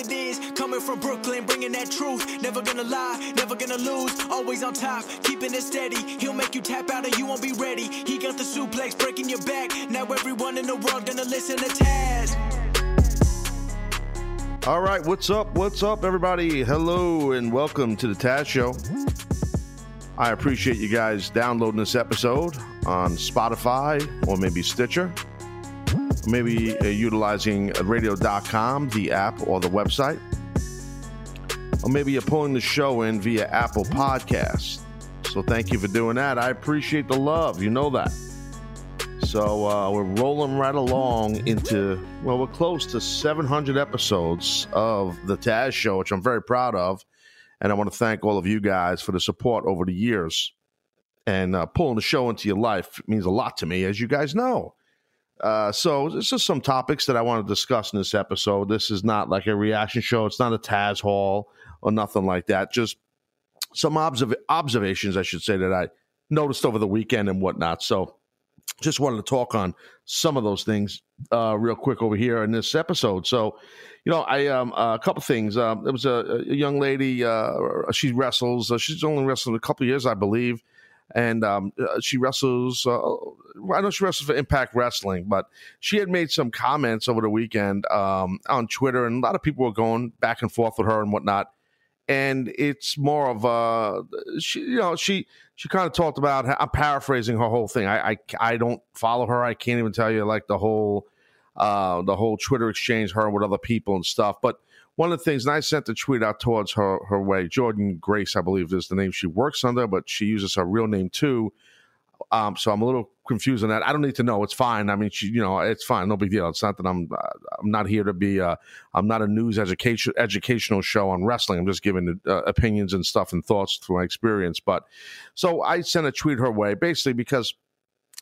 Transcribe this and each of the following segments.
It is. Coming from Brooklyn, bringing that truth. Never gonna lie, never gonna lose. Always on top, keeping it steady. He'll make you tap out or you won't be ready. He got the suplex breaking your back. Now everyone in the world gonna listen to Taz. All right, what's up? What's up, everybody? Hello, and welcome to the Taz Show. I appreciate you guys downloading this episode on Spotify or maybe Stitcher, maybe uh, utilizing radio.com, the app, or the website, or maybe you're pulling the show in via Apple Podcasts. So thank you for doing that. I appreciate the love. You know that. So uh, we're rolling right along into, well, we're close to 700 episodes of The Taz Show, which I'm very proud of. And I want to thank all of you guys for the support over the years. And uh, pulling the show into your life means a lot to me, as you guys know. Uh, so this is some topics that I want to discuss in this episode. This is not like a reaction show. It's not a Taz Hall or nothing like that. Just some observ- observations, I should say, that I noticed over the weekend and whatnot. So just wanted to talk on some of those things uh, real quick over here in this episode. So, you know, I um, uh, a couple things. Um, there was a, a young lady. Uh, she wrestles. She's only wrestled a couple years, I believe, and um, uh, she wrestles. Uh, I know she wrestles for Impact Wrestling, but she had made some comments over the weekend um, on Twitter, and a lot of people were going back and forth with her and whatnot. And it's more of a she you know she she kind of talked about i'm paraphrasing her whole thing. I, I i don't follow her. I can't even tell you like the whole uh the whole twitter exchange her with other people and stuff. But one of the things and i sent the tweet out towards her her way Jordynne Grace i believe is the name she works under but she uses her real name too um, so I'm a little confused on that. I don't need to know. It's fine. I mean, she, you know, it's fine. No big deal. It's not that I'm I'm not here to be. Uh, I'm not a news education educational show on wrestling. I'm just giving uh, opinions and stuff and thoughts through my experience. But so I sent a tweet her way, basically because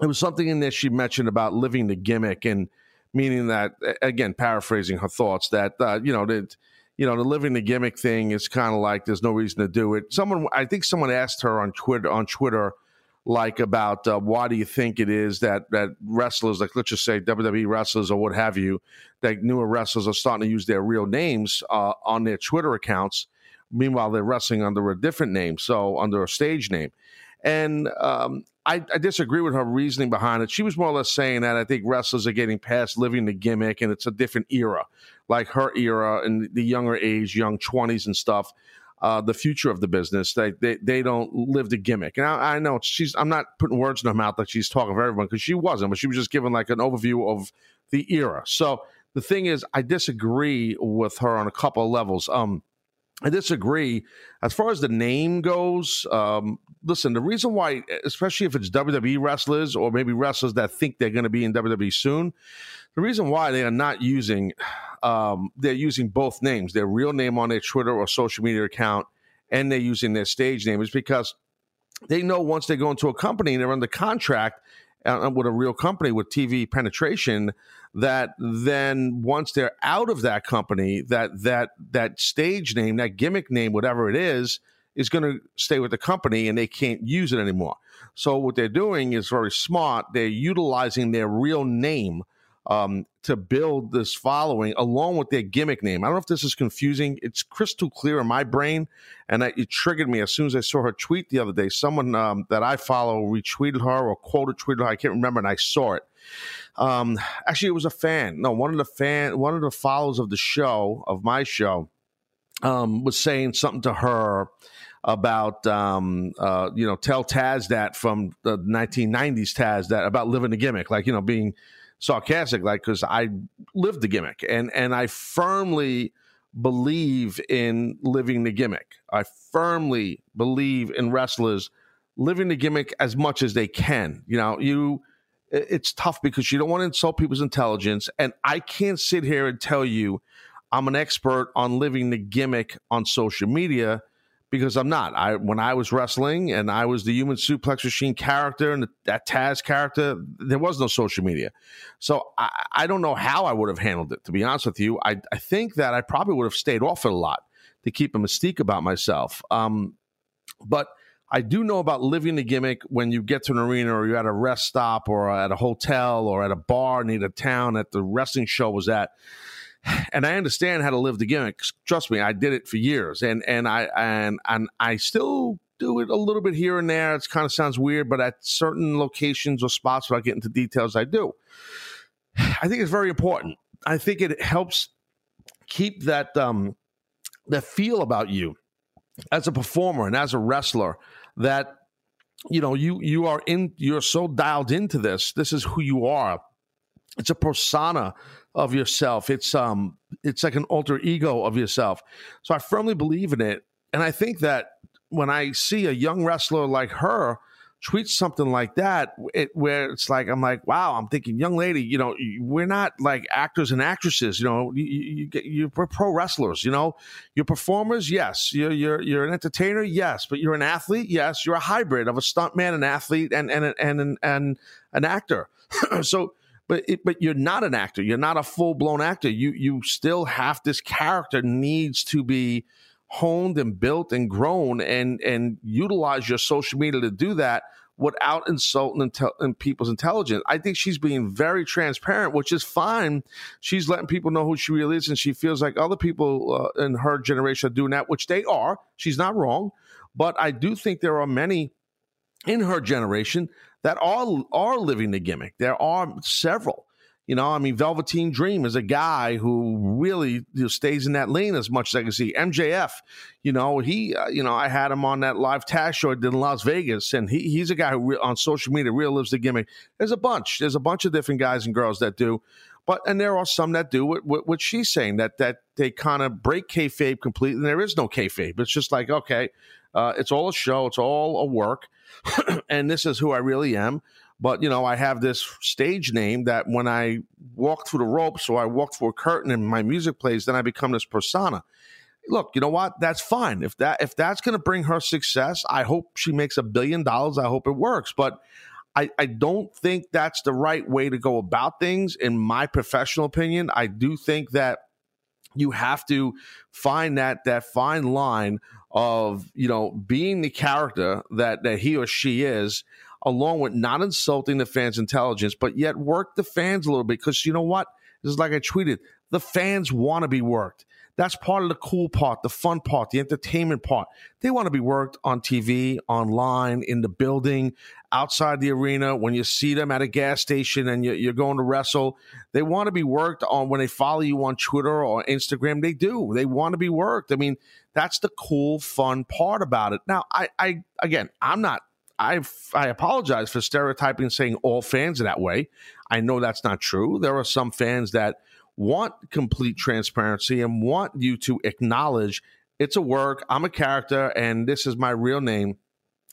it was something in there she mentioned about living the gimmick and meaning that again, paraphrasing her thoughts that uh, you know that you know, the living the gimmick thing is kind of like there's no reason to do it. Someone, I think someone asked her on Twitter on Twitter like about uh, why do you think it is that that wrestlers, like let's just say WWE wrestlers or what have you, that newer wrestlers are starting to use their real names uh, on their Twitter accounts. Meanwhile, they're wrestling under a different name, so under a stage name. And um, I, I, disagree with her reasoning behind it. She was more or less saying that I think wrestlers are getting past living the gimmick, and it's a different era, like her era and the younger age, young twenties and stuff uh, the future of the business. They, they they don't live the gimmick. And I, I know she's. I'm not putting words in her mouth like she's talking for everyone because she wasn't, but she was just giving like an overview of the era. So the thing is, I disagree with her on a couple of levels. Um, I disagree as far as the name goes. Um, listen, the reason why, especially if it's WWE wrestlers or maybe wrestlers that think they're going to be in WWE soon, the reason why they are not using, um, they're using both names, their real name on their Twitter or social media account, and they're using their stage name is because they know once they go into a company and they're under contract uh, with a real company with TV penetration, that then once they're out of that company, that that that stage name, that gimmick name, whatever it is, is going to stay with the company and they can't use it anymore. So what they're doing is very smart. They're utilizing their real name um, to build this following along with their gimmick name. I don't know if this is confusing. It's crystal clear in my brain, and it triggered me as soon as I saw her tweet the other day. Someone um, that I follow retweeted her or quoted tweeted her. I can't remember, and I saw it. Um, actually, it was a fan. No, one of the fan, one of the followers of the show of my show, um, was saying something to her about um, uh, you know tell Taz that from the 1990s Taz that about living the gimmick, like you know being sarcastic, like because I lived the gimmick, and and I firmly believe in living the gimmick. I firmly believe in wrestlers living the gimmick as much as they can. You know, you it's tough because you don't want to insult people's intelligence, and I can't sit here and tell you I'm an expert on living the gimmick on social media because I'm not. I when I was wrestling and I was the human suplex machine character and the, that Taz character, there was no social media. So I, I don't know how I would have handled it. To be honest with you, I I think that I probably would have stayed off it a lot to keep a mystique about myself. Um, but I do know about living the gimmick when you get to an arena or you're at a rest stop or at a hotel or at a bar near the town that the wrestling show was at and I understand how to live the gimmick. Trust me, I did it for years, and and I and and I still do it a little bit here and there. It kind of sounds weird, but at certain locations or spots, without getting into details, I do. I think it's very important. I think it helps keep that um, that feel about you as a performer and as a wrestler that you know you you are in you're so dialed into this. This is who you are. It's a persona of yourself. It's um it's like an alter ego of yourself. So I firmly believe in it. And I think that when I see a young wrestler like her tweet something like that, it, where it's like I'm like, wow, I'm thinking, young lady, you know, we're not like actors and actresses, you know, you, you, are pro wrestlers, you know, you're performers, yes, you're you're you're an entertainer, yes, but you're an athlete, yes, you're a hybrid of a stuntman, an athlete, and and and and, and an actor. so but it, but you're not an actor. You're not a full blown actor. You you still have this character needs to be honed and built and grown and and utilize your social media to do that without insulting people's intelligence. I think she's being very transparent, which is fine. She's letting people know who she really is, and she feels like other people uh, in her generation are doing that, which they are. She's not wrong, but I do think there are many in her generation that are are living the gimmick. There are several. You know, I mean, Velveteen Dream is a guy who really you know, stays in that lane as much as I can see. MJF, you know, he, uh, you know, I had him on that live Taz show I did in Las Vegas, and he, he's a guy who re- on social media really lives the gimmick. There's a bunch. There's a bunch of different guys and girls that do, but and there are some that do what, what, what she's saying that that they kind of break kayfabe completely. And there is no kayfabe. It's just like okay, uh, it's all a show. It's all a work and this is who I really am. But you know, I have this stage name that when I walk through the ropes or I walk through a curtain and my music plays, then I become this persona. Look, you know what? That's fine. If that if that's going to bring her success, I hope she makes a billion dollars. I hope it works. But I, I don't think that's the right way to go about things, in my professional opinion. I do think that you have to find that that fine line of you know being the character that that he or she is along with not insulting the fans intelligence but yet work the fans a little bit because you know what this is like i tweeted the fans want to be worked that's part of the cool part, the fun part, the entertainment part. They want to be worked on TV, online, in the building, outside the arena. When you see them at a gas station and you're going to wrestle, they want to be worked on when they follow you on Twitter or Instagram. They do. They want to be worked. I mean, that's the cool, fun part about it. Now, I, I again, I'm not I I apologize for stereotyping saying all fans are that way. I know that's not true. There are some fans that want complete transparency and want you to acknowledge it's a work. I'm a character, and this is my real name.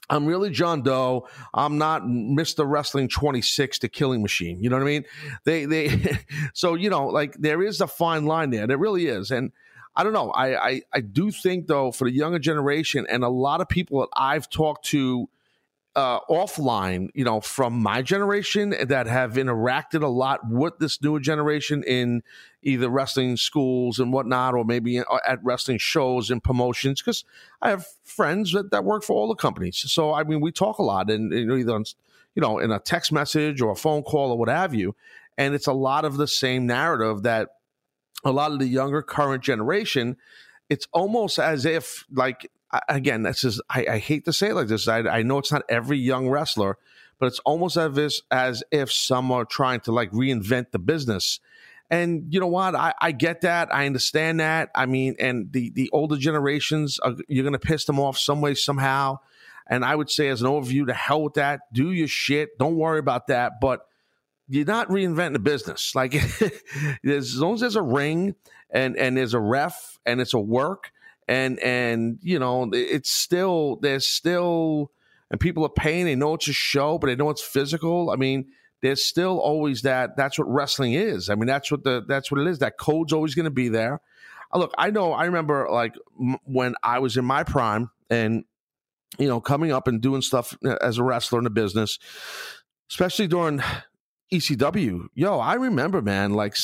I'm really John Doe. I'm not Mr. Wrestling 26, the killing machine. You know what I mean? They, they, so, you know, like there is a fine line there. There really is. And I don't know. I, I, I do think, though, for the younger generation and a lot of people that I've talked to uh, offline, you know, from my generation that have interacted a lot with this newer generation in either wrestling schools and whatnot, or maybe uh, at wrestling shows and promotions. Because I have friends that, that work for all the companies, so I mean, we talk a lot, and either on, you know, in a text message or a phone call or what have you, and it's a lot of the same narrative that a lot of the younger current generation. It's almost as if like again, this is I, I, hate to say it like this. I, I, know it's not every young wrestler, but it's almost as if, as if some are trying to like reinvent the business. And you know what? I, I get that. I understand that. I mean, and the the older generations, are, you're going to piss them off some way somehow. And I would say, as an overview, to hell with that. Do your shit. Don't worry about that. But you're not reinventing the business. Like as long as there's a ring and and there's a ref and it's a work and and you know it's still there's still and people are paying they know it's a show but they know it's physical. I mean there's still always that that's what wrestling is. I mean that's what the that's what it is. That code's always going to be there. Uh, look i know i remember like m- when i was in my prime And, you know, coming up and doing stuff uh, as a wrestler in the business, especially during ECW, yo, I remember, man, like,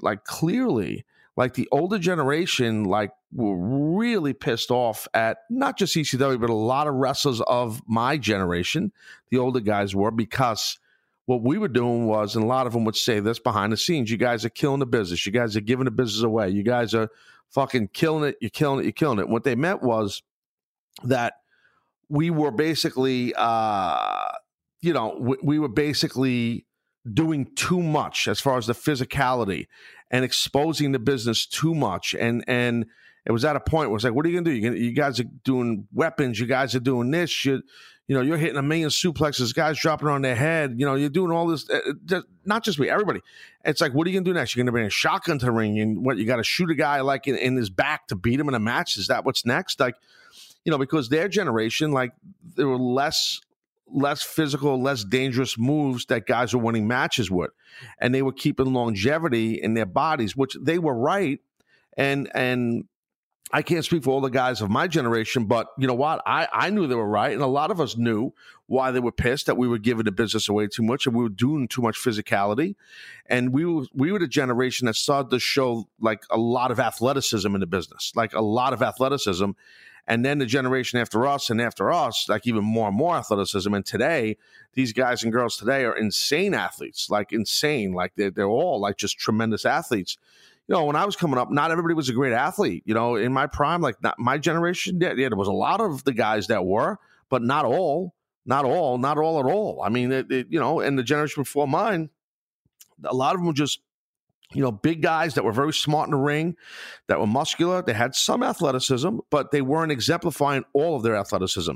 like clearly, like the older generation, like were really pissed off at not just ECW, but a lot of wrestlers of my generation. The older guys were because what we were doing was, and a lot of them would say this behind the scenes: you guys are killing the business. You guys are giving the business away. You guys are fucking killing it. You're killing it. You're killing it. What they meant was that we were basically, uh, you know, we, we were basically doing too much as far as the physicality and exposing the business too much and and it was at a point where it's like, what are you gonna do? You, gonna, you guys are doing weapons. You guys are doing this. You, you know, you're hitting a million suplexes. Guys dropping on their head. You know, you're doing all this. Uh, not just me, everybody. It's like, what are you gonna do next? You're gonna bring a shotgun to the ring, and what? You got to shoot a guy like in, in his back to beat him in a match. Is that what's next? Like, you know, because their generation, like, there were less less physical, less dangerous moves that guys were winning matches with, and they were keeping longevity in their bodies, which they were right. And and I can't speak for all the guys of my generation, but you know what? I, I knew they were right. And a lot of us knew why they were pissed that we were giving the business away too much and we were doing too much physicality. And we were, we were the generation that started to show like a lot of athleticism in the business, like a lot of athleticism. And then the generation after us and after us, like even more and more athleticism. And today, these guys and girls today are insane athletes, like insane. Like they're, they're all like just tremendous athletes you know, when I was coming up, not everybody was a great athlete. You know, in my prime, like not my generation, yeah, yeah, there was a lot of the guys that were, but not all, not all, not all at all. I mean, it, it, you know, and the generation before mine, a lot of them were just, you know, big guys that were very smart in the ring, that were muscular. They had some athleticism, but they weren't exemplifying all of their athleticism.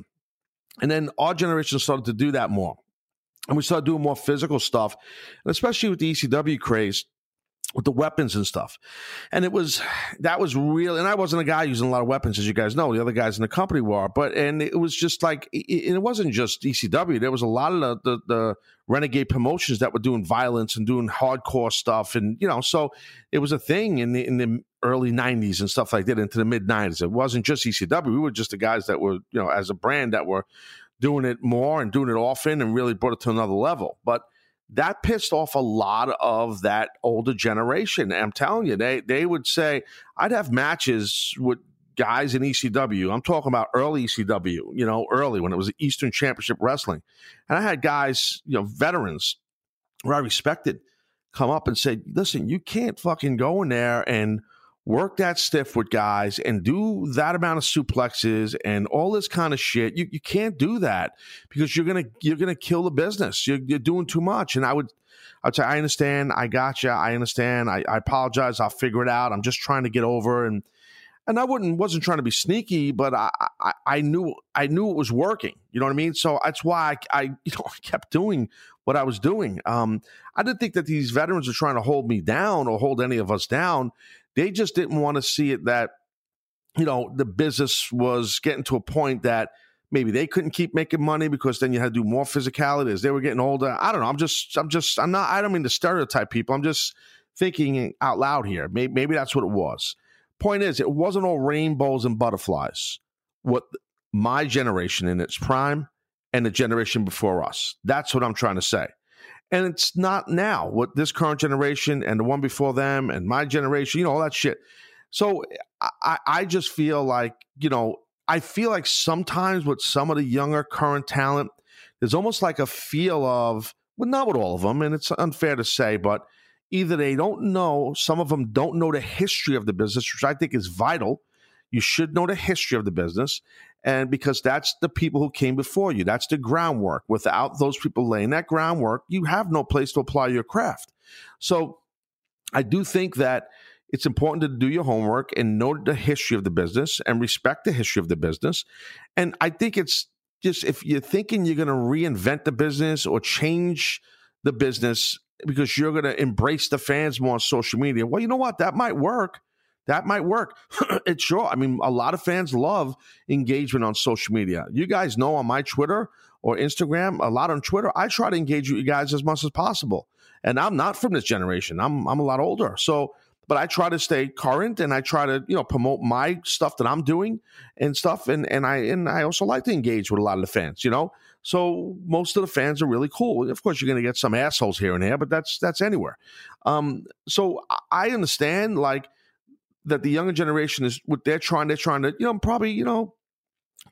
And then our generation started to do that more. And we started doing more physical stuff, and especially with the ECW craze with the weapons and stuff. And it was that was real. And I wasn't a guy using a lot of weapons, as you guys know. The other guys in the company were, but and it was just like it, it wasn't just ECW. There was a lot of the, the, the renegade promotions that were doing violence and doing hardcore stuff, and you know, so it was a thing in the in the early '90s and stuff like that into the mid '90s. It wasn't just ECW. We were just the guys that were you know as a brand that were doing it more and doing it often and really brought it to another level, but that pissed off a lot of that older generation. I'm telling you, they they would say I'd have matches with guys in ECW. I'm talking about early ECW, you know, early when it was Eastern Championship Wrestling. And I had guys, you know, veterans who I respected come up and say, listen, you can't fucking go in there and work that stiff with guys and do that amount of suplexes and all this kind of shit. You, you can't do that because you're gonna you're gonna kill the business. You're, you're doing too much. And I would I'd say I understand. I got you. I understand. I, I apologize. I'll figure it out. I'm just trying to get over and and I wouldn't wasn't trying to be sneaky, but I, I, I knew I knew it was working. You know what I mean? So that's why I, I you know I kept doing what I was doing. Um, I didn't think that these veterans were trying to hold me down or hold any of us down. They just didn't want to see it that, you know, the business was getting to a point that maybe they couldn't keep making money because then you had to do more physicality as they were getting older. I don't know. I'm just, I'm just, I'm not, I don't mean to stereotype people. I'm just thinking out loud here. Maybe, maybe that's what it was. Point is, it wasn't all rainbows and butterflies. What my generation in its prime and the generation before us. That's what I'm trying to say. And it's not now what this current generation and the one before them and my generation, you know, all that shit. So I, I just feel like, you know, I feel like sometimes with some of the younger current talent, there's almost like a feel of, well, not with all of them, and it's unfair to say, but either they don't know, some of them don't know the history of the business, which I think is vital. You should know the history of the business and because that's the people who came before you. That's the groundwork. Without those people laying that groundwork you have no place to apply your craft. So i do think that it's important to do your homework and know the history of the business and respect the history of the business. And i think it's just if you're thinking you're going to reinvent the business or change the business because you're going to embrace the fans more on social media well you know what that might work that might work. it's sure. I mean, a lot of fans love engagement on social media. You guys know on my Twitter or Instagram, a lot on Twitter, I try to engage with you guys as much as possible. And I'm not from this generation. I'm I'm a lot older. So but I try to stay current and I try to you know promote my stuff that I'm doing and stuff, and and I and I also like to engage with a lot of the fans, you know. So most of the fans are really cool. Of course, you're going to get some assholes here and there, but that's that's anywhere. Um, so I understand like that the younger generation is what they're trying. They're trying to you know probably you know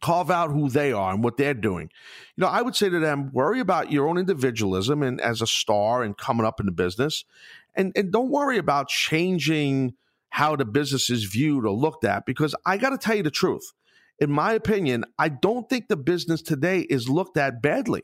carve out who they are and what they're doing. You know, I would say to them, worry about your own individualism and as a star and coming up in the business, and and don't worry about changing how the business is viewed or looked at because I got to tell you the truth. In my opinion, I don't think the business today is looked at badly.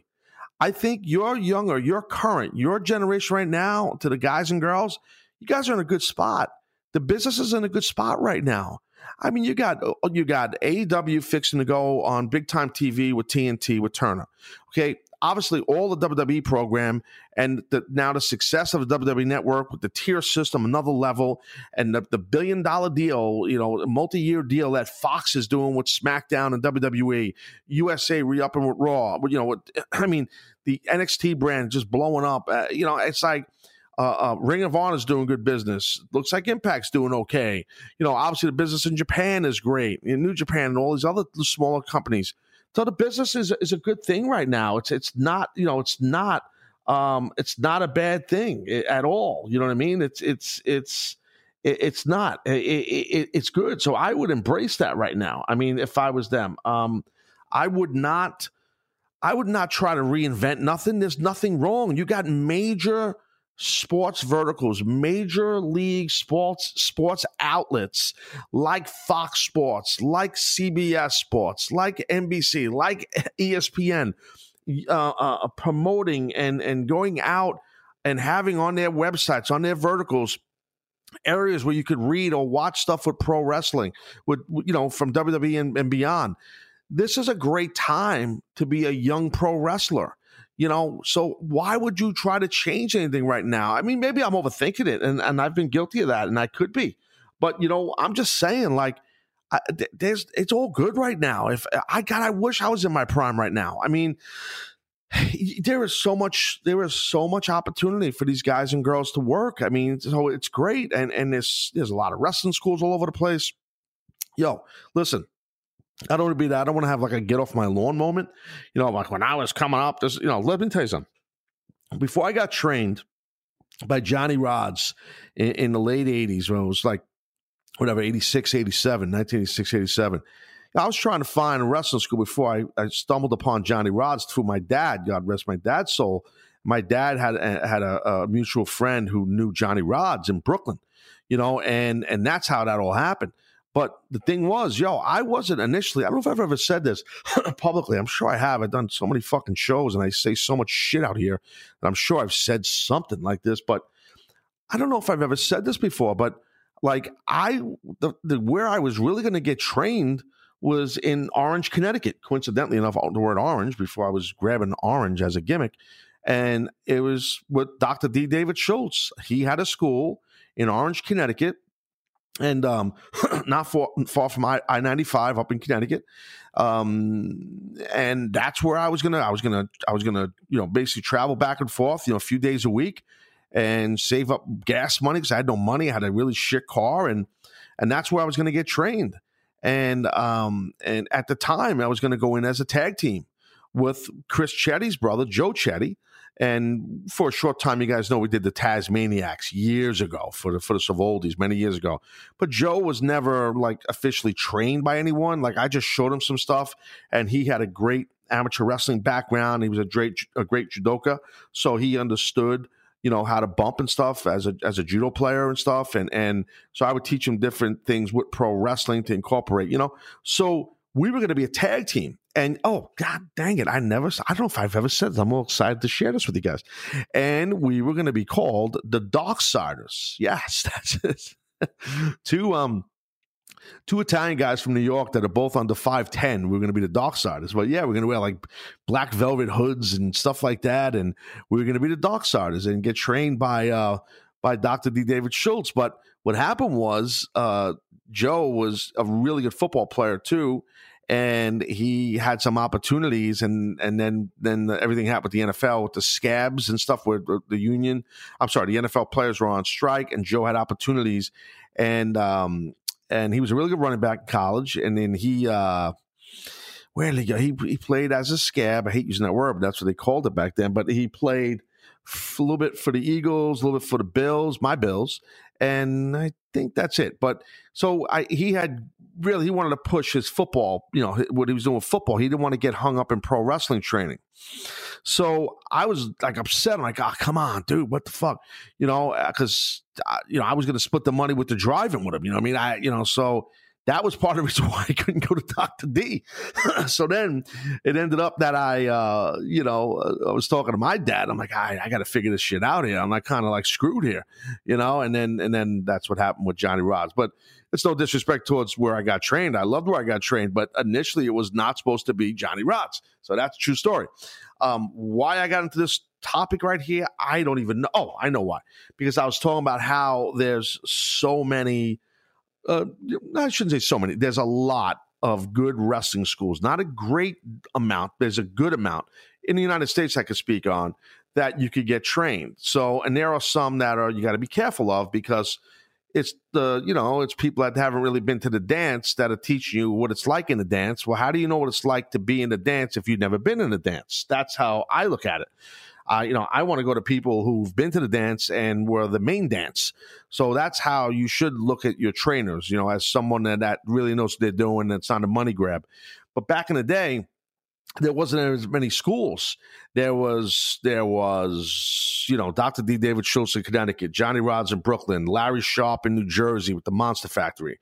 I think you're younger, you're current, your generation right now to the guys and girls, you guys are in a good spot. The business is in a good spot right now. I mean, you got uh, you got AEW fixing to go on big time TV with TNT with Turner. Okay, obviously all the WWE program and the, now the success of the WWE network with the tier system, another level, and the, the billion dollar deal, you know, multi year deal that Fox is doing with SmackDown and WWE, USA re upping with Raw. You know, I mean, the NXT brand just blowing up. Uh, you know, it's like uh, uh, Ring of Honor is doing good business. Looks like Impact's doing okay. You know, obviously the business in Japan is great. In New Japan and all these other smaller companies. So the business is is a good thing right now. It's it's not you know it's not um it's not a bad thing at all. You know what I mean? It's it's it's it's not. It, it, it's good. So I would embrace that right now. I mean, if I was them, um, I would not. I would not try to reinvent nothing. There's nothing wrong. You got major sports verticals, major league sports sports outlets like Fox Sports, like CBS Sports, like NBC, like ESPN, uh, uh, promoting and and going out and having on their websites, on their verticals, areas where you could read or watch stuff with pro wrestling, with you know from WWE and, and beyond. This is a great time to be a young pro wrestler you know, so why would you try to change anything right now? I mean, maybe I'm overthinking it, and, and I've been guilty of that, and I could be. But you know, I'm just saying, like, I, there's it's all good right now. If uh, I God, I wish I was in my prime right now. I mean, there is so much there is so much opportunity for these guys and girls to work. I mean, so it's great, and and there's there's a lot of wrestling schools all over the place. Yo, listen, I don't want to be that. I don't want to have like a get off my lawn moment. You know, like when I was coming up, this, you know, let me tell you something. Before I got trained by Johnny Rodz in, in the late 80s, when it was like, whatever, 86, 87, 1986, 87, I was trying to find a wrestling school before I, I stumbled upon Johnny Rodz through my dad. God rest my dad's soul. My dad had uh, had a, a mutual friend who knew Johnny Rodz in Brooklyn, you know, and and that's how that all happened. But the thing was, yo, I wasn't initially, I don't know if I've ever said this publicly. I'm sure I have. I've done so many fucking shows and I say so much shit out here. And I'm sure I've said something like this, but I don't know if I've ever said this before, but like I, the, the where I was really going to get trained was in Orange, Connecticut. Coincidentally enough, the word orange before I was grabbing orange as a gimmick. And it was with Dr. D. David Schultz. He had a school in Orange, Connecticut and um, not far, far from I ninety five up in Connecticut, um, and that's where I was gonna I was gonna I was gonna you know basically travel back and forth you know a few days a week and save up gas money because I had no money. I had a really shit car and and that's where I was gonna get trained. And um and at the time I was gonna go in as a tag team with Chris Chetti's brother Joe Chetti and for a short time, you guys know we did the Tasmaniacs years ago for the for the Savoldis many years ago. But Joe was never like officially trained by anyone. Like I just showed him some stuff, and he had a great amateur wrestling background. He was a great a great judoka, so he understood you know how to bump and stuff as a as a judo player and stuff. And and so I would teach him different things with pro wrestling to incorporate. You know, so we were going to be a tag team. And oh, god dang it, I never, I don't know if I've ever said this. I'm all excited to share this with you guys. And we were going to be called the Darksiders. Yes, that's it. two, um, two Italian guys from New York that are both under 5'10. We we're going to be the Darksiders. But yeah, we're going to wear like black velvet hoods and stuff like that. And we we're going to be the Darksiders and get trained by, uh, by Dr. D. David Schultz. But what happened was, uh, Joe was a really good football player too and he had some opportunities, and and then then everything happened with the NFL with the scabs and stuff where the, union. I'm sorry, the NFL players were on strike, and Joe had opportunities, and um and he was a really good running back in college, and then he. uh where did he go? He, he played as a scab. I hate using that word, but that's what they called it back then. But he played a little bit for the Eagles, a little bit for the Bills, my Bills, and I think that's it. But so I, he had really he wanted to push his football, you know, what he was doing with football. He didn't want to get hung up in pro wrestling training. So I was like upset. I'm like, oh, come on, dude, what the fuck, you know? Because uh, you know I was going to split the money with the driving with him. You know, I mean, I you know so that was part of the reason why I couldn't go to Dr. D. so then it ended up that I, uh, you know, I was talking to my dad. I'm like, I, I got to figure this shit out here. I'm like kind of like screwed here, you know. And then and then that's what happened with Johnny Rodz. But it's no disrespect towards where I got trained. I loved where I got trained, but initially it was not supposed to be Johnny Rodz. So that's true story. Um, why I got into this topic right here, I don't even know. Oh, I know why. Because I was talking about how there's so many uh, I shouldn't say so many. There's a lot of good wrestling schools. Not a great amount. There's a good amount in the United States I could speak on that you could get trained. So, and there are some that are you got to be careful of because it's the you know it's people that haven't really been to the dance that are teaching you what it's like in the dance. Well, how do you know what it's like to be in the dance if you've never been in the dance? That's how I look at it. Uh, you know, I want to go to people who've been to the dance and were the main dance. So that's how you should look at your trainers, you know, as someone that, that really knows what they're doing. That's not a money grab. But back in the day, there wasn't as many schools. There was there was you know Dr. D. David Schultz in Connecticut, Johnny Rodz in Brooklyn, Larry Sharpe in New Jersey with the Monster Factory.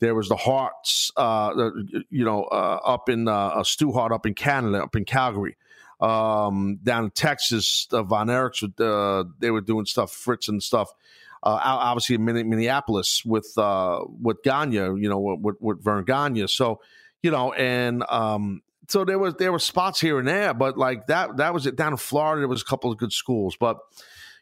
There was the Hearts, uh, you know, uh, up in uh, Stu Hart up in Canada, up in Calgary um, down in Texas. Uh, Von Erichs, uh, they were doing stuff, Fritz and stuff. Uh, obviously in Minneapolis with uh, with Gagne, you know, with, with Verne Gagne. So, you know, and um, so there was there were spots here and there, but like that that was it. Down in Florida, there was a couple of good schools, but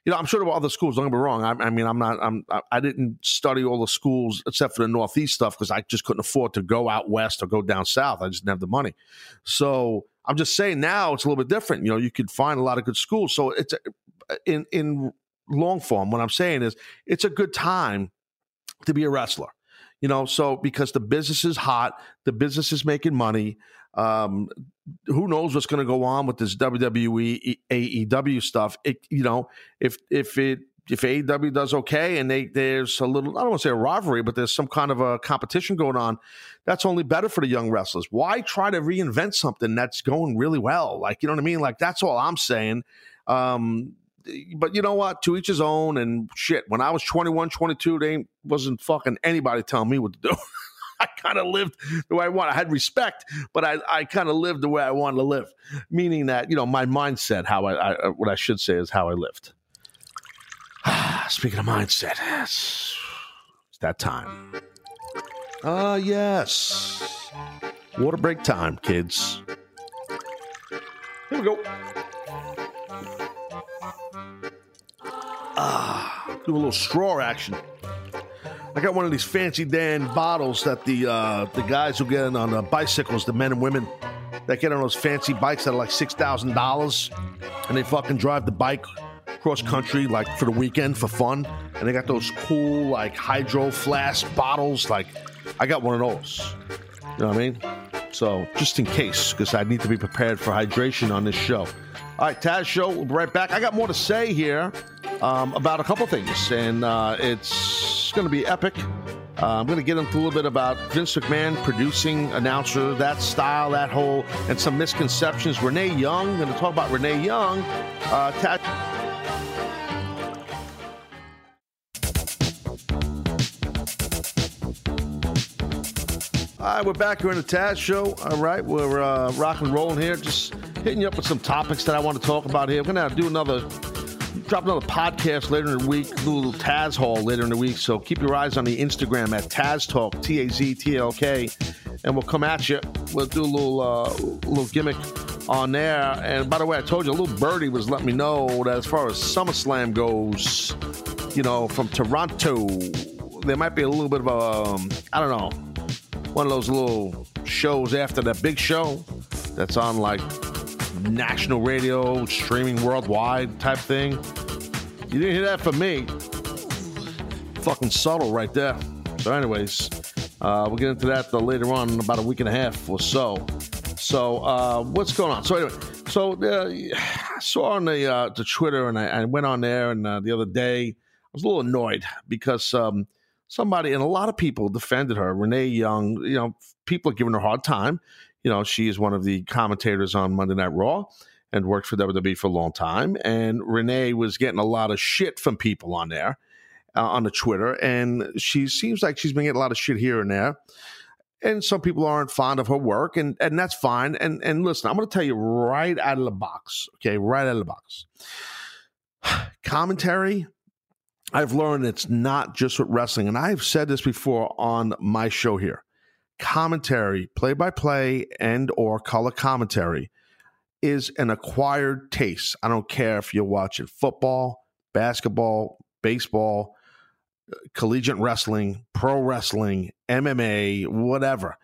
you know, I'm sure there were other schools. Don't get me wrong. I, I mean, I'm not. I'm. I didn't study all the schools except for the Northeast stuff because I just couldn't afford to go out west or go down south. I just didn't have the money. So I'm just saying now it's a little bit different. You know, you could find a lot of good schools. So it's uh, in in long form. What I'm saying is it's a good time to be a wrestler. You know, so because the business is hot, the business is making money. Um, who knows what's going to go on with this WWE AEW stuff? It, you know, if if it if AEW does okay and they there's a little I don't want to say a rivalry, but there's some kind of a competition going on, that's only better for the young wrestlers. Why try to reinvent something that's going really well? Like you know what I mean? Like that's all I'm saying. Um, but you know what? To each his own. And shit, when I was 21, 22, they wasn't fucking anybody telling me what to do. I kind of lived the way I want. I had respect, but I, I kind of lived the way I wanted to live. Meaning that you know my mindset, how I, I what I should say is how I lived. Speaking of mindset, it's, it's that time. Ah, uh, yes. Water break time, kids. Here we go. Ah, do a little straw action. I got one of these fancy Dan bottles that the uh, the guys who get on the bicycles, the men and women that get on those fancy bikes that are like six thousand dollars, and they fucking drive the bike cross country like for the weekend for fun, and they got those cool like hydro flask bottles. Like I got one of those. You know what I mean? So just in case, because I need to be prepared for hydration on this show. All right, Taz Show, we'll be right back. I got more to say here um, about a couple things, and uh, it's going to be epic. Uh, I'm going to get into a little bit about Vince McMahon producing announcer, that style, that whole, and some misconceptions. Renee Young, going to talk about Renee Young. Uh, Taz. All right, we're back here in the Taz Show. All right, we're uh, rock and rolling here, just hitting you up with some topics that I want to talk about here. We're going to do another, drop another podcast later in the week, do a little Taz Hall later in the week. So keep your eyes on the Instagram at Taz Talk, T A Z T L K, and we'll come at you. We'll do a little, uh, little gimmick on there. And by the way, I told you, a little birdie was letting me know that as far as SummerSlam goes, you know, from Toronto, there might be a little bit of a, um, I don't know one of those little shows after that big show that's on like national radio, streaming worldwide type thing. You didn't hear that from me. Fucking subtle right there. So, anyways, uh, we'll get into that uh, later on in about a week and a half or so. So, uh, what's going on? So, anyway, so uh, I saw on the uh, the Twitter, and I, I went on there, and uh, the other day I was a little annoyed because um, somebody and a lot of people defended her. Renee Young, you know, people are giving her a hard time. You know, she is one of the commentators on Monday Night Raw and worked for WWE for a long time. And Renee was getting a lot of shit from people on there, uh, on the Twitter. And she seems like she's been getting a lot of shit here and there. And some people aren't fond of her work, and, and that's fine. And and listen, I'm going to tell you right out of the box, okay, right out of the box. Commentary I've learned it's not just with wrestling, and I've said this before on my show here. Commentary, play by play, and or color commentary is an acquired taste. I don't care if you're watching football, basketball, baseball, collegiate wrestling, pro wrestling, MMA, whatever.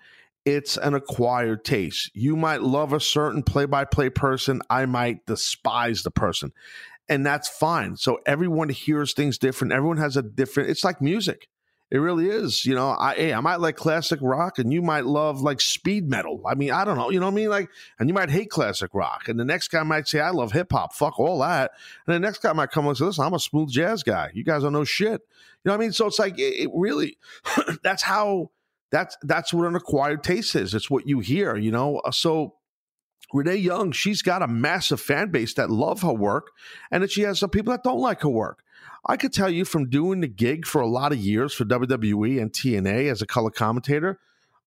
It's an acquired taste. You might love a certain play by play person. I might despise the person and that's fine. So everyone hears things different. Everyone has a different. It's like music. It really is. You know, I hey, I might like classic rock, and you might love like speed metal. I mean, I don't know. You know what I mean? Like, and you might hate classic rock, and the next guy might say, "I love hip hop." Fuck all that. And the next guy might come and say, "Listen, I'm a smooth jazz guy. You guys don't know shit." You know what I mean? So it's like it, it really. that's how. That's that's what an acquired taste is. It's what you hear. You know. Uh, so Renee Young, she's got a massive fan base that love her work, and that she has some people that don't like her work. I could tell you from doing the gig for a lot of years for WWE and TNA as a color commentator.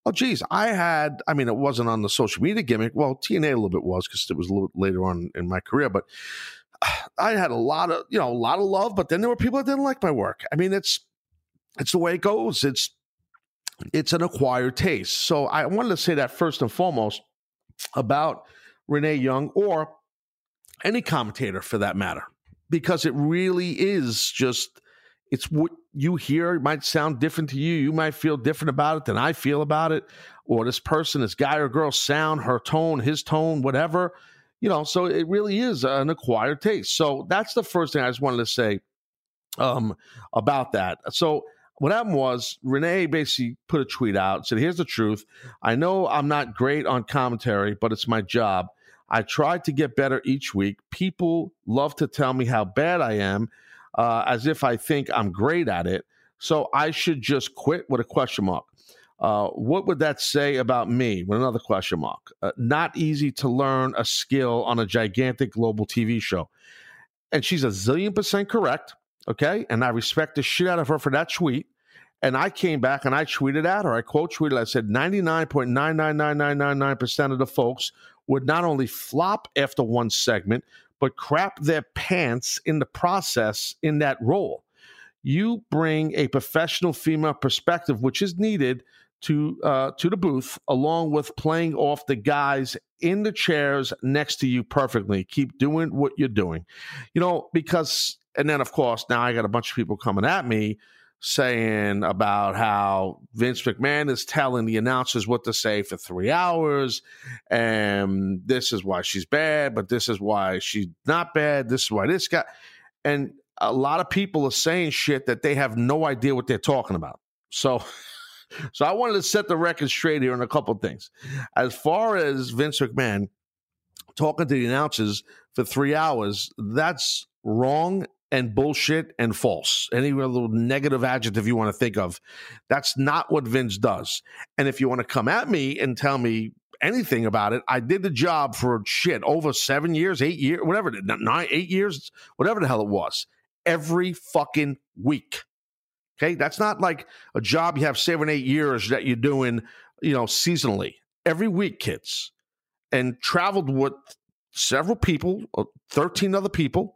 Oh, geez, I had, I mean, it wasn't on the social media gimmick. Well, TNA a little bit was because it was a little later on in my career, but I had a lot of, you know, a lot of love, but then there were people that didn't like my work. I mean, it's, it's the way it goes. It's, it's an acquired taste. So I wanted to say that first and foremost about Renee Young or any commentator for that matter, because it really is just it's what you hear. It might sound different to you. You might feel different about it than I feel about it, or this person, this guy or girl, sound, her tone, his tone, whatever. You know, so it really is an acquired taste. So that's the first thing I just wanted to say um, about that. So what happened was Renee basically put a tweet out, said, Here's the truth. I know I'm not great on commentary, but it's my job. I try to get better each week. People love to tell me how bad I am, uh, as if I think I'm great at it. So I should just quit with a question mark. Uh, what would that say about me? With another question mark. Uh, not easy to learn a skill on a gigantic global TV show. And she's a zillion percent correct. Okay. And I respect the shit out of her for that tweet. And I came back and I tweeted at her. I quote tweeted, I said 99.999999% of the folks would not only flop after one segment, but crap their pants in the process in that role. You bring a professional female perspective, which is needed to uh, to the booth, along with playing off the guys in the chairs next to you perfectly. Keep doing what you're doing, you know. Because and then of course now I got a bunch of people coming at me saying about how Vince McMahon is telling the announcers what to say for three hours, and this is why she's bad, but this is why she's not bad. This is why this guy, and a lot of people are saying shit that they have no idea what they're talking about. So. So I wanted to set the record straight here on a couple things. As far as Vince McMahon talking to the announcers for three hours, that's wrong and bullshit and false. Any little negative adjective you want to think of. That's not what Vince does. And if you want to come at me and tell me anything about it, I did the job for shit over seven years, eight years, whatever, nine, eight years, whatever the hell it was, every fucking week. Okay. That's not like a job you have seven, eight years that you're doing, you know, seasonally. Every week, kids. And traveled with several people, uh, 13 other people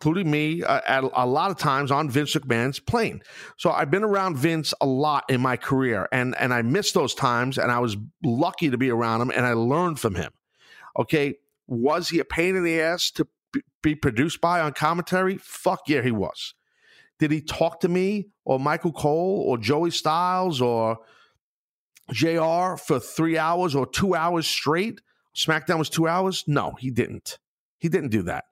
including me, uh, at a lot of times on Vince McMahon's plane. So I've been around Vince a lot in my career, and and I miss those times, and I was lucky to be around him, and I learned from him. Okay, was he a pain in the ass to be produced by on commentary? Fuck yeah, he was. Did he talk to me or Michael Cole or Joey Styles or JR for three hours or two hours straight? SmackDown was two hours? No, he didn't. He didn't do that.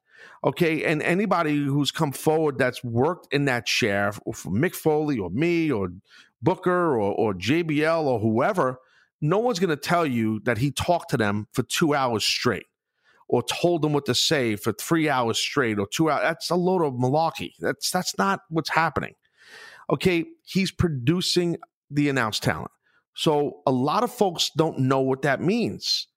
Okay. And anybody who's come forward that's worked in that chair, Mick Foley or me or Booker or, or JBL or whoever, no one's going to tell you that he talked to them for two hours straight or told them what to say for three hours straight or two hours. That's a load of malarkey. That's that's not what's happening. Okay, he's producing the announced talent. So a lot of folks don't know what that means.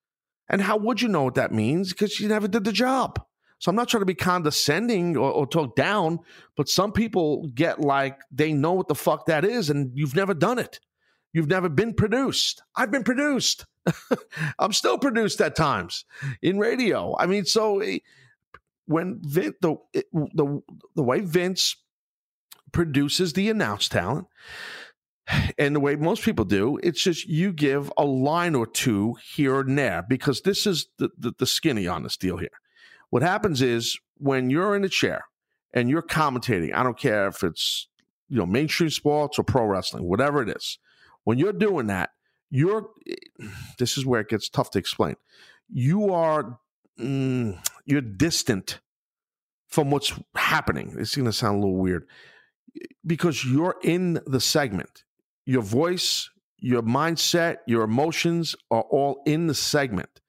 And how would you know what that means? Because you never did the job. So I'm not trying to be condescending or, or, talk down, but some people get like they know what the fuck that is, and you've never done it. You've never been produced. I've been produced. I'm still produced at times in radio. I mean, so eh, when the the the way Vince produces the announced talent, and the way most people do, it's just you give a line or two here and there because this is the, the, the skinny on this deal here. What happens is when you're in a chair and you're commentating, I don't care if it's you know mainstream sports or pro wrestling, whatever it is. When you're doing that, you're this is where it gets tough to explain. You are mm, you're distant from what's happening. It's going to sound a little weird because you're in the segment. Your voice, your mindset, your emotions are all in the segment.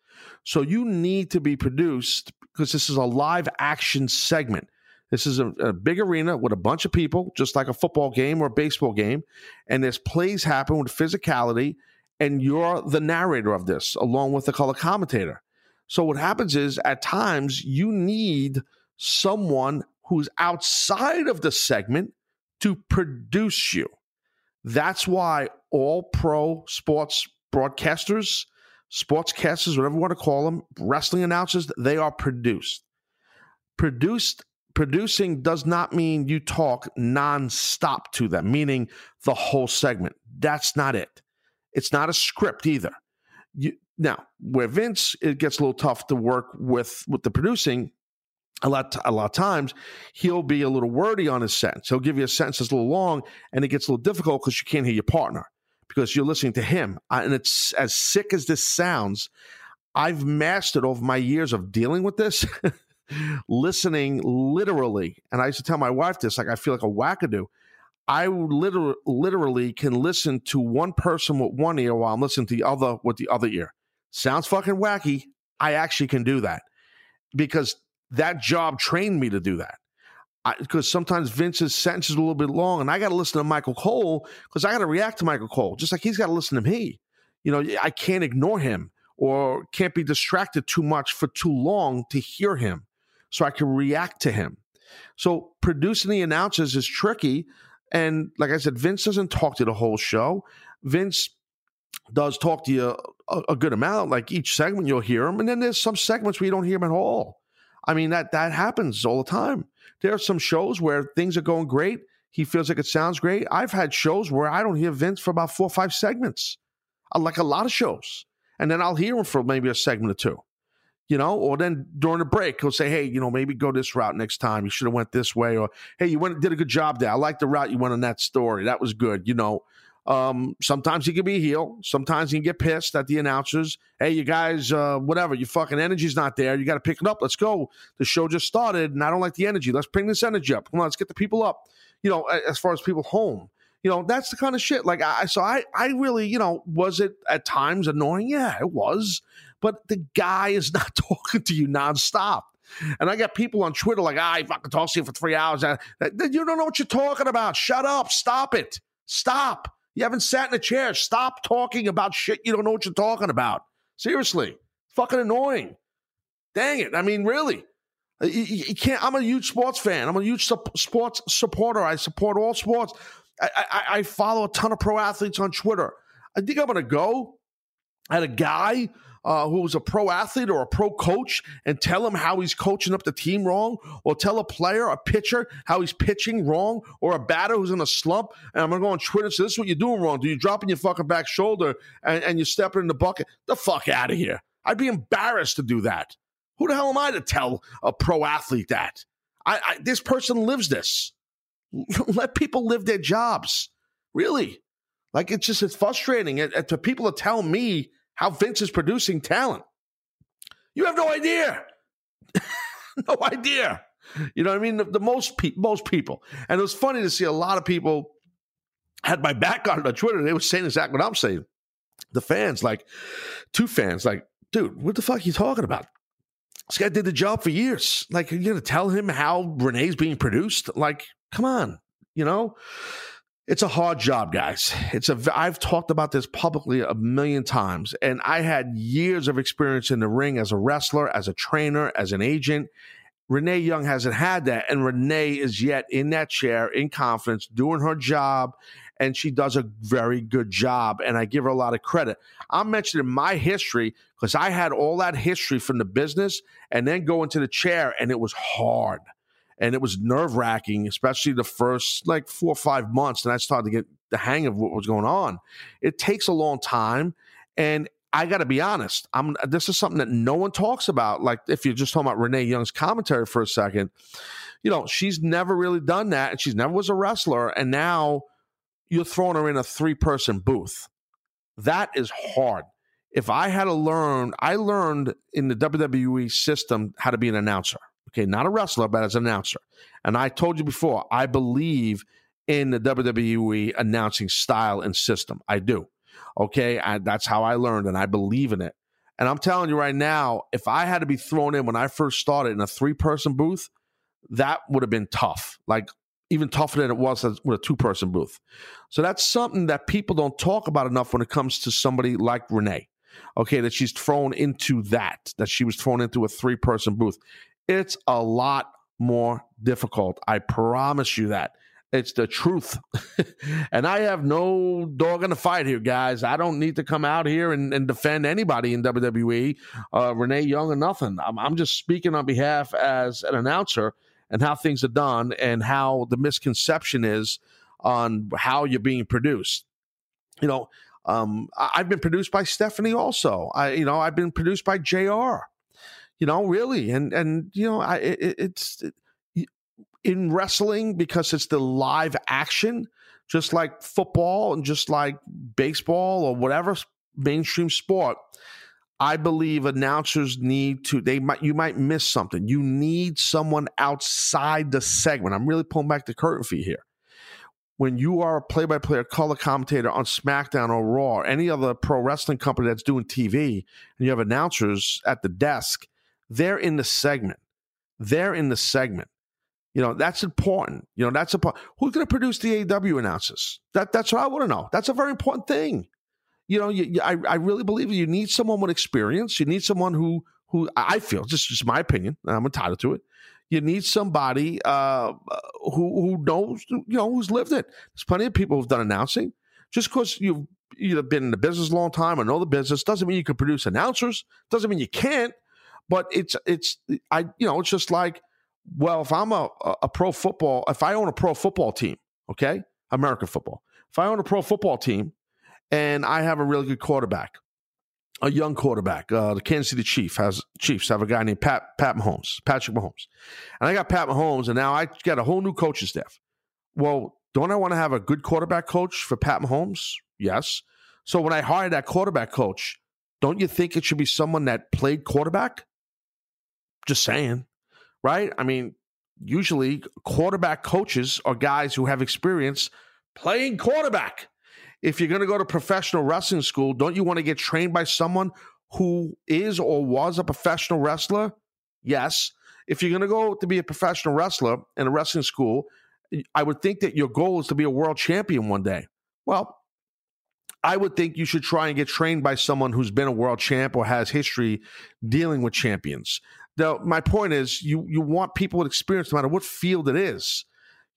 So you need to be produced because this is a live action segment. This is a, a, big arena with a bunch of people, just like a football game or a baseball game. And there's plays happen with physicality, and you're the narrator of this along with the color commentator. So what happens is at times you need someone who's outside of the segment to produce you. That's why all pro sports broadcasters sportscasters, whatever you want to call them, wrestling announcers, they are produced. Produced producing does not mean you talk nonstop to them, meaning the whole segment. That's not it. It's not a script either. You, now, where Vince it gets a little tough to work with with the producing, a lot a lot of times he'll be a little wordy on his sentence. He'll give you a sentence that's a little long, and it gets a little difficult because you can't hear your partner because you're listening to him. Uh, and it's as sick as this sounds, I've mastered over my years of dealing with this, listening literally. And I used to tell my wife this, like I feel like a wackadoo. I literally, literally can listen to one person with one ear while I'm listening to the other with the other ear. Sounds fucking wacky. I actually can do that because that job trained me to do that because sometimes Vince's sentence is a little bit long, and I got to listen to Michael Cole because I got to react to Michael Cole, just like he's got to listen to me. You know, I can't ignore him or can't be distracted too much for too long to hear him, so I can react to him. So producing the announcers is tricky, and like I said, Vince doesn't talk to the whole show. Vince does talk to you a, a good amount. Like each segment, you'll hear him, and then there's some segments where you don't hear him at all. I mean that that happens all the time. There are some shows where things are going great. He feels like it sounds great. I've had shows where I don't hear Vince for about four or five segments, uh, like a lot of shows. And then I'll hear him for maybe a segment or two, you know, or then during the break, he'll say, hey, you know, maybe go this route next time. You should have went this way. Or, hey, you went did a good job there. I like the route you went on that story. That was good, you know. Um, sometimes he can be heel. Sometimes he can get pissed at the announcers. Hey, you guys, uh, whatever, your fucking energy's not there. You got to pick it up. Let's go. The show just started, and I don't like the energy. Let's bring this energy up. Come on, let's get the people up. You know, as far as people home, you know, that's the kind of shit. Like I, so I, I really, you know, was it at times annoying? Yeah, it was. But the guy is not talking to you nonstop. And I got people on Twitter like, ah, I fucking talk to you for three hours. You don't know what you're talking about. Shut up. Stop it. Stop. You haven't sat in a chair. Stop talking about shit you don't know what you're talking about. Seriously. Fucking annoying. Dang it. I mean, really. You, you can't. I'm a huge sports fan. I'm a huge su- sports supporter. I support all sports. I, I, I follow a ton of pro athletes on Twitter. I think I'm going to go at a guy uh, who's a pro athlete or a pro coach and tell him how he's coaching up the team wrong, or tell a player, a pitcher, how he's pitching wrong, or a batter who's in a slump, and I'm gonna go on Twitter and say, This is what you're doing wrong. Do you dropping your fucking back shoulder and, and you're stepping in the bucket? The fuck out of here. I'd be embarrassed to do that. Who the hell am I to tell a pro athlete that? I, I this person lives this. Let people live their jobs. Really. Like it's just it's frustrating it, it, to people to tell me how Vince is producing talent. You have no idea. no idea. You know what I mean? The, the most pe- most people, and it was funny to see a lot of people had my back on it on Twitter. They were saying exactly what I'm saying. The fans, like two fans, like, dude, what the fuck are you talking about? This guy did the job for years. Like, are you gonna tell him how Renee's being produced? Like, come on, you know. It's a hard job, guys. It's a. I've talked about this publicly a million times, and I had years of experience in the ring as a wrestler, as a trainer, as an agent. Renee Young hasn't had that, and Renee is yet in that chair, in confidence, doing her job, and she does a very good job. And I give her a lot of credit. I'm mentioning my history because I had all that history from the business, and then go into the chair, and it was hard and it was nerve wracking, especially the first like four or five months. And I started to get the hang of what was going on. It takes a long time, and I got to be honest. I'm this is something that no one talks about. Like if you're just talking about Renee Young's commentary for a second, you know she's never really done that, and she's never was a wrestler, and now you're throwing her in a three person booth. That is hard. If I had to learn, I learned in the WWE system how to be an announcer. Okay, not a wrestler, but as an announcer. And I told you before, I believe in the WWE announcing style and system. I do. Okay, I, that's how I learned, and I believe in it. And I'm telling you right now, if I had to be thrown in when I first started in a three person booth, that would have been tough. Like even tougher than it was with a two person booth. So that's something that people don't talk about enough when it comes to somebody like Renee. Okay, that she's thrown into that, that she was thrown into a three person booth. It's a lot more difficult. I promise you that. It's the truth. and I have no dog in the fight here, guys. I don't need to come out here and, and defend anybody in WWE, uh, Renee Young or nothing. I'm, I'm just speaking on behalf as an announcer and how things are done and how the misconception is on how you're being produced. You know, um, I've been produced by Stephanie also. I, you know, I've been produced by JR you know, really. And and you know, I it, it's it, in wrestling because it's the live action, just like football and just like baseball or whatever mainstream sport. I believe announcers need to they might you might miss something. You need someone outside the segment. I'm really pulling back the curtain for you here. When you are a play-by-play color commentator on SmackDown or Raw, or any other pro wrestling company that's doing TV, and you have announcers at the desk, they're in the segment. They're in the segment. You know, that's important. You know, that's a who's going to produce the AEW announcers? That that's what I want to know. That's a very important thing. You know, you, you, I I really believe you need someone with experience. You need someone who who I feel just just my opinion. And I'm entitled to it. You need somebody uh, who who knows you know who's lived it. There's plenty of people who've done announcing. Just because you've either been in the business a long time or know the business doesn't mean you can produce announcers. Doesn't mean you can't. But it's it's I you know it's just like well if I'm a a pro football if I own a pro football team okay? American football. If I own a pro football team and I have a really good quarterback a young quarterback uh, the Kansas City Chief has Chiefs have a guy named Pat Pat Mahomes Patrick Mahomes. And I got Pat Mahomes and now I got a whole new coaching staff. Well don't I want to have a good quarterback coach for Pat Mahomes? Yes. So when I hire that quarterback coach don't you think it should be someone that played quarterback just saying, right? I mean, usually quarterback coaches are guys who have experience playing quarterback. If you're going to go to professional wrestling school, don't you want to get trained by someone who is or was a professional wrestler? Yes. If you're going to go to be a professional wrestler in a wrestling school, I would think that your goal is to be a world champion one day. Well, I would think you should try and get trained by someone who's been a world champ or has history dealing with champions. Now, my point is, you you want people with experience, no matter what field it is.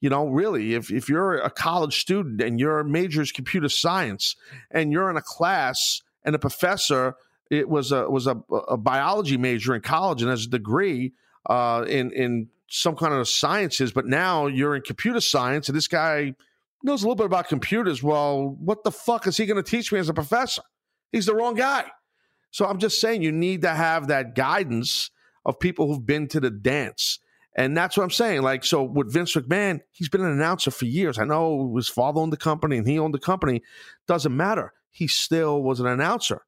You know, really, if if you're a college student and your major is computer science, and you're in a class and a professor it was a was a, a biology major in college and has a degree uh, in in some kind of sciences, but now you're in computer science, and this guy knows a little bit about computers. Well, what the fuck is he going to teach me as a professor? He's the wrong guy. So I'm just saying you need to have that guidance of people who've been to the dance. And that's what I'm saying. Like, so with Vince McMahon, he's been an announcer for years. I know his father owned the company and he owned the company. Doesn't matter. He still was an announcer.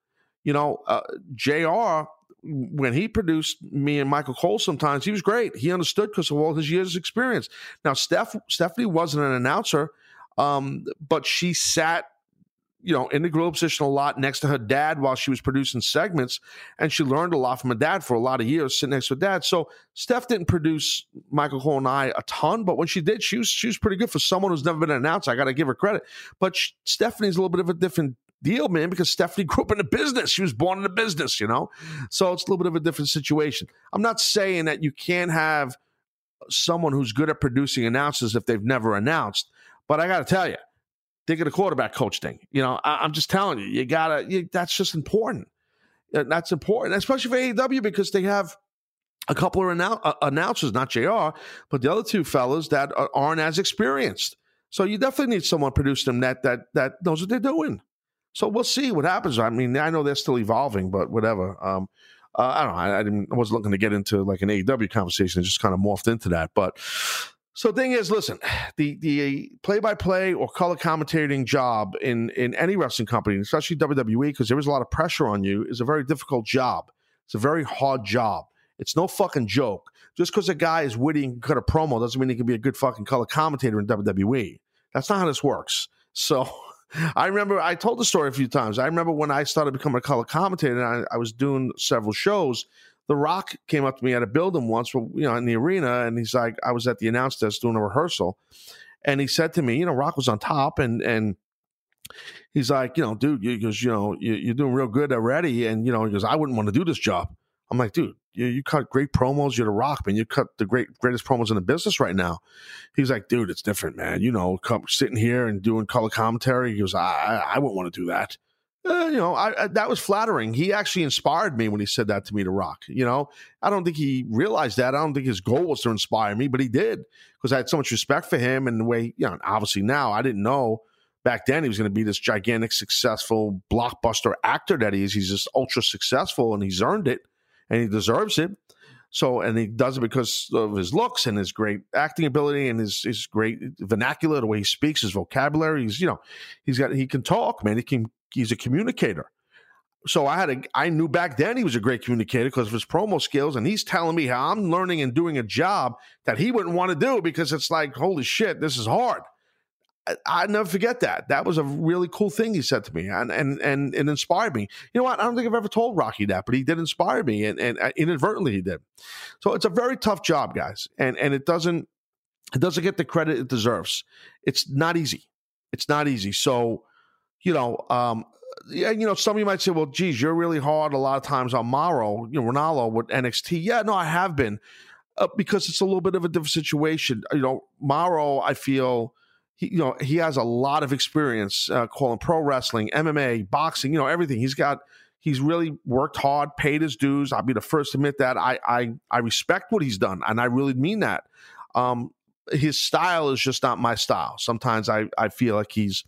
You know, uh, JR, when he produced me and Michael Cole sometimes, he was great. He understood because of all his years of experience. Now, Steph, Stephanie wasn't an announcer, um, but she sat you know, in the Gorilla position a lot next to her dad while she was producing segments. And she learned a lot from her dad for a lot of years sitting next to her dad. So Steph didn't produce Michael Cole and I a ton, but when she did, she was, she was pretty good for someone who's never been an announcer. I got to give her credit. But she, Stephanie's a little bit of a different deal, man, because Stephanie grew up in the business. She was born in the business, you know? So it's a little bit of a different situation. I'm not saying that you can't have someone who's good at producing announcers if they've never announced, but I got to tell you, think of the quarterback coach thing. You know, I, am just telling you, you gotta. You, that's just important. Uh, that's important, especially for AEW because they have a couple of annou- uh, announcers, not Jr., but the other two fellas that aren't as experienced. So you definitely need someone producing them that that that knows what they're doing. So we'll see what happens. I mean, I know they're still evolving, but whatever. Um, uh, I don't know. I, I, didn't. I wasn't looking to get into like an AEW conversation. It just kind of morphed into that, but so thing is, listen, the the play by play or color commentating job in in any wrestling company, especially WWE, because there is a lot of pressure on you, is a very difficult job. It's a very hard job. It's no fucking joke. Just because a guy is witty and can cut a promo doesn't mean he can be a good fucking color commentator in WWE. That's not how this works. So I remember I told the story a few times. I remember when I started becoming a color commentator I, I was doing several shows the Rock came up to me at a building once, you know, in the arena, and he's like, I was at the announce desk doing a rehearsal, and he said to me, you know, Rock was on top, and and he's like, you know, dude, he goes, you know, you, are doing real good already, and you know, he goes, I wouldn't want to do this job. I'm like, dude, you, you cut great promos. You're the Rock, man. You cut the great greatest promos in the business right now. He's like, dude, it's different, man. You know, come, sitting here and doing color commentary. He goes, I I, I wouldn't want to do that uh, you know, I, I, that was flattering. He actually inspired me when he said that to me to rock. You know, I don't think he realized that. I don't think his goal was to inspire me, but he did because I had so much respect for him and the way, you know, obviously now I didn't know back then he was going to be this gigantic, successful blockbuster actor that he is. He's just ultra successful and he's earned it and he deserves it. So, and he does it because of his looks and his great acting ability and his, his great vernacular, the way he speaks, his vocabulary. He's, you know, he's got, he can talk, man. He can he's a communicator. So I had a I knew back then he was a great communicator because of his promo skills, and he's telling me how I'm learning and doing a job that he wouldn't want to do because it's like, holy shit, this is hard. I, I never forget that. That was a really cool thing he said to me, and and and it inspired me. You know what? I don't think I've ever told Rocky that, but he did inspire me, and and uh, inadvertently he did. So it's a very tough job, guys, and and it doesn't it doesn't get the credit it deserves. It's not easy. It's not easy. So you know, um, yeah, you know, some of you might say, well, geez, you're really hard a lot of times on Mauro, you know, Ranallo with NXT. Yeah, no, I have been uh, because it's a little bit of a different situation. You know, Mauro, I feel, he, you know, he has a lot of experience uh, calling pro wrestling, MMA, boxing, you know, everything. He's got, he's really worked hard, paid his dues. I'll be the first to admit that. I, I, I respect what he's done, and I really mean that. Um, his style is just not my style. Sometimes I, I feel like he's,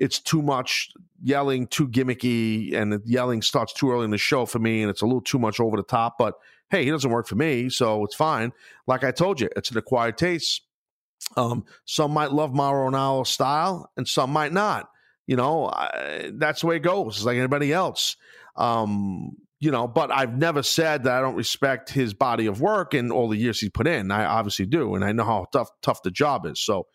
it's too much yelling, too gimmicky, and the yelling starts too early in the show for me, and it's a little too much over the top. But hey, he doesn't work for me, so it's fine. Like I told you, it's an acquired taste. Um, some might love Mauro Ranallo's style, and some might not. You know, I, that's the way it goes. It's like anybody else. Um, you know, but I've never said that I don't respect his body of work and all the years he put in. I obviously do, and I know how tough tough the job is. So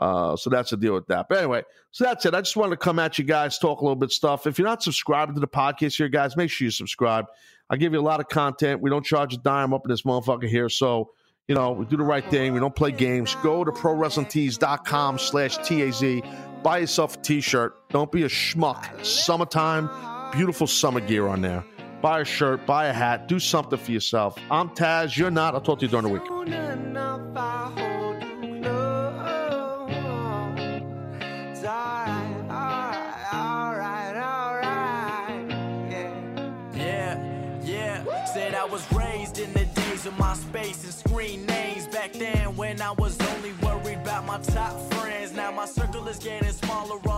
uh, so that's the deal with that. But anyway, so that's it. I just wanted to come at you guys, talk a little bit stuff. If you're not subscribed to the podcast here, guys, make sure you subscribe. I give you a lot of content. We don't charge a dime up in this motherfucker here. So, you know, we do the right thing. We don't play games. Go to prowrestlingtees.com slash TAZ. Buy yourself a t-shirt. Don't be a schmuck. Summertime, beautiful summer gear on there. Buy a shirt, buy a hat, do something for yourself. I'm Taz. You're not. I'll talk to you during the week. Is getting smaller,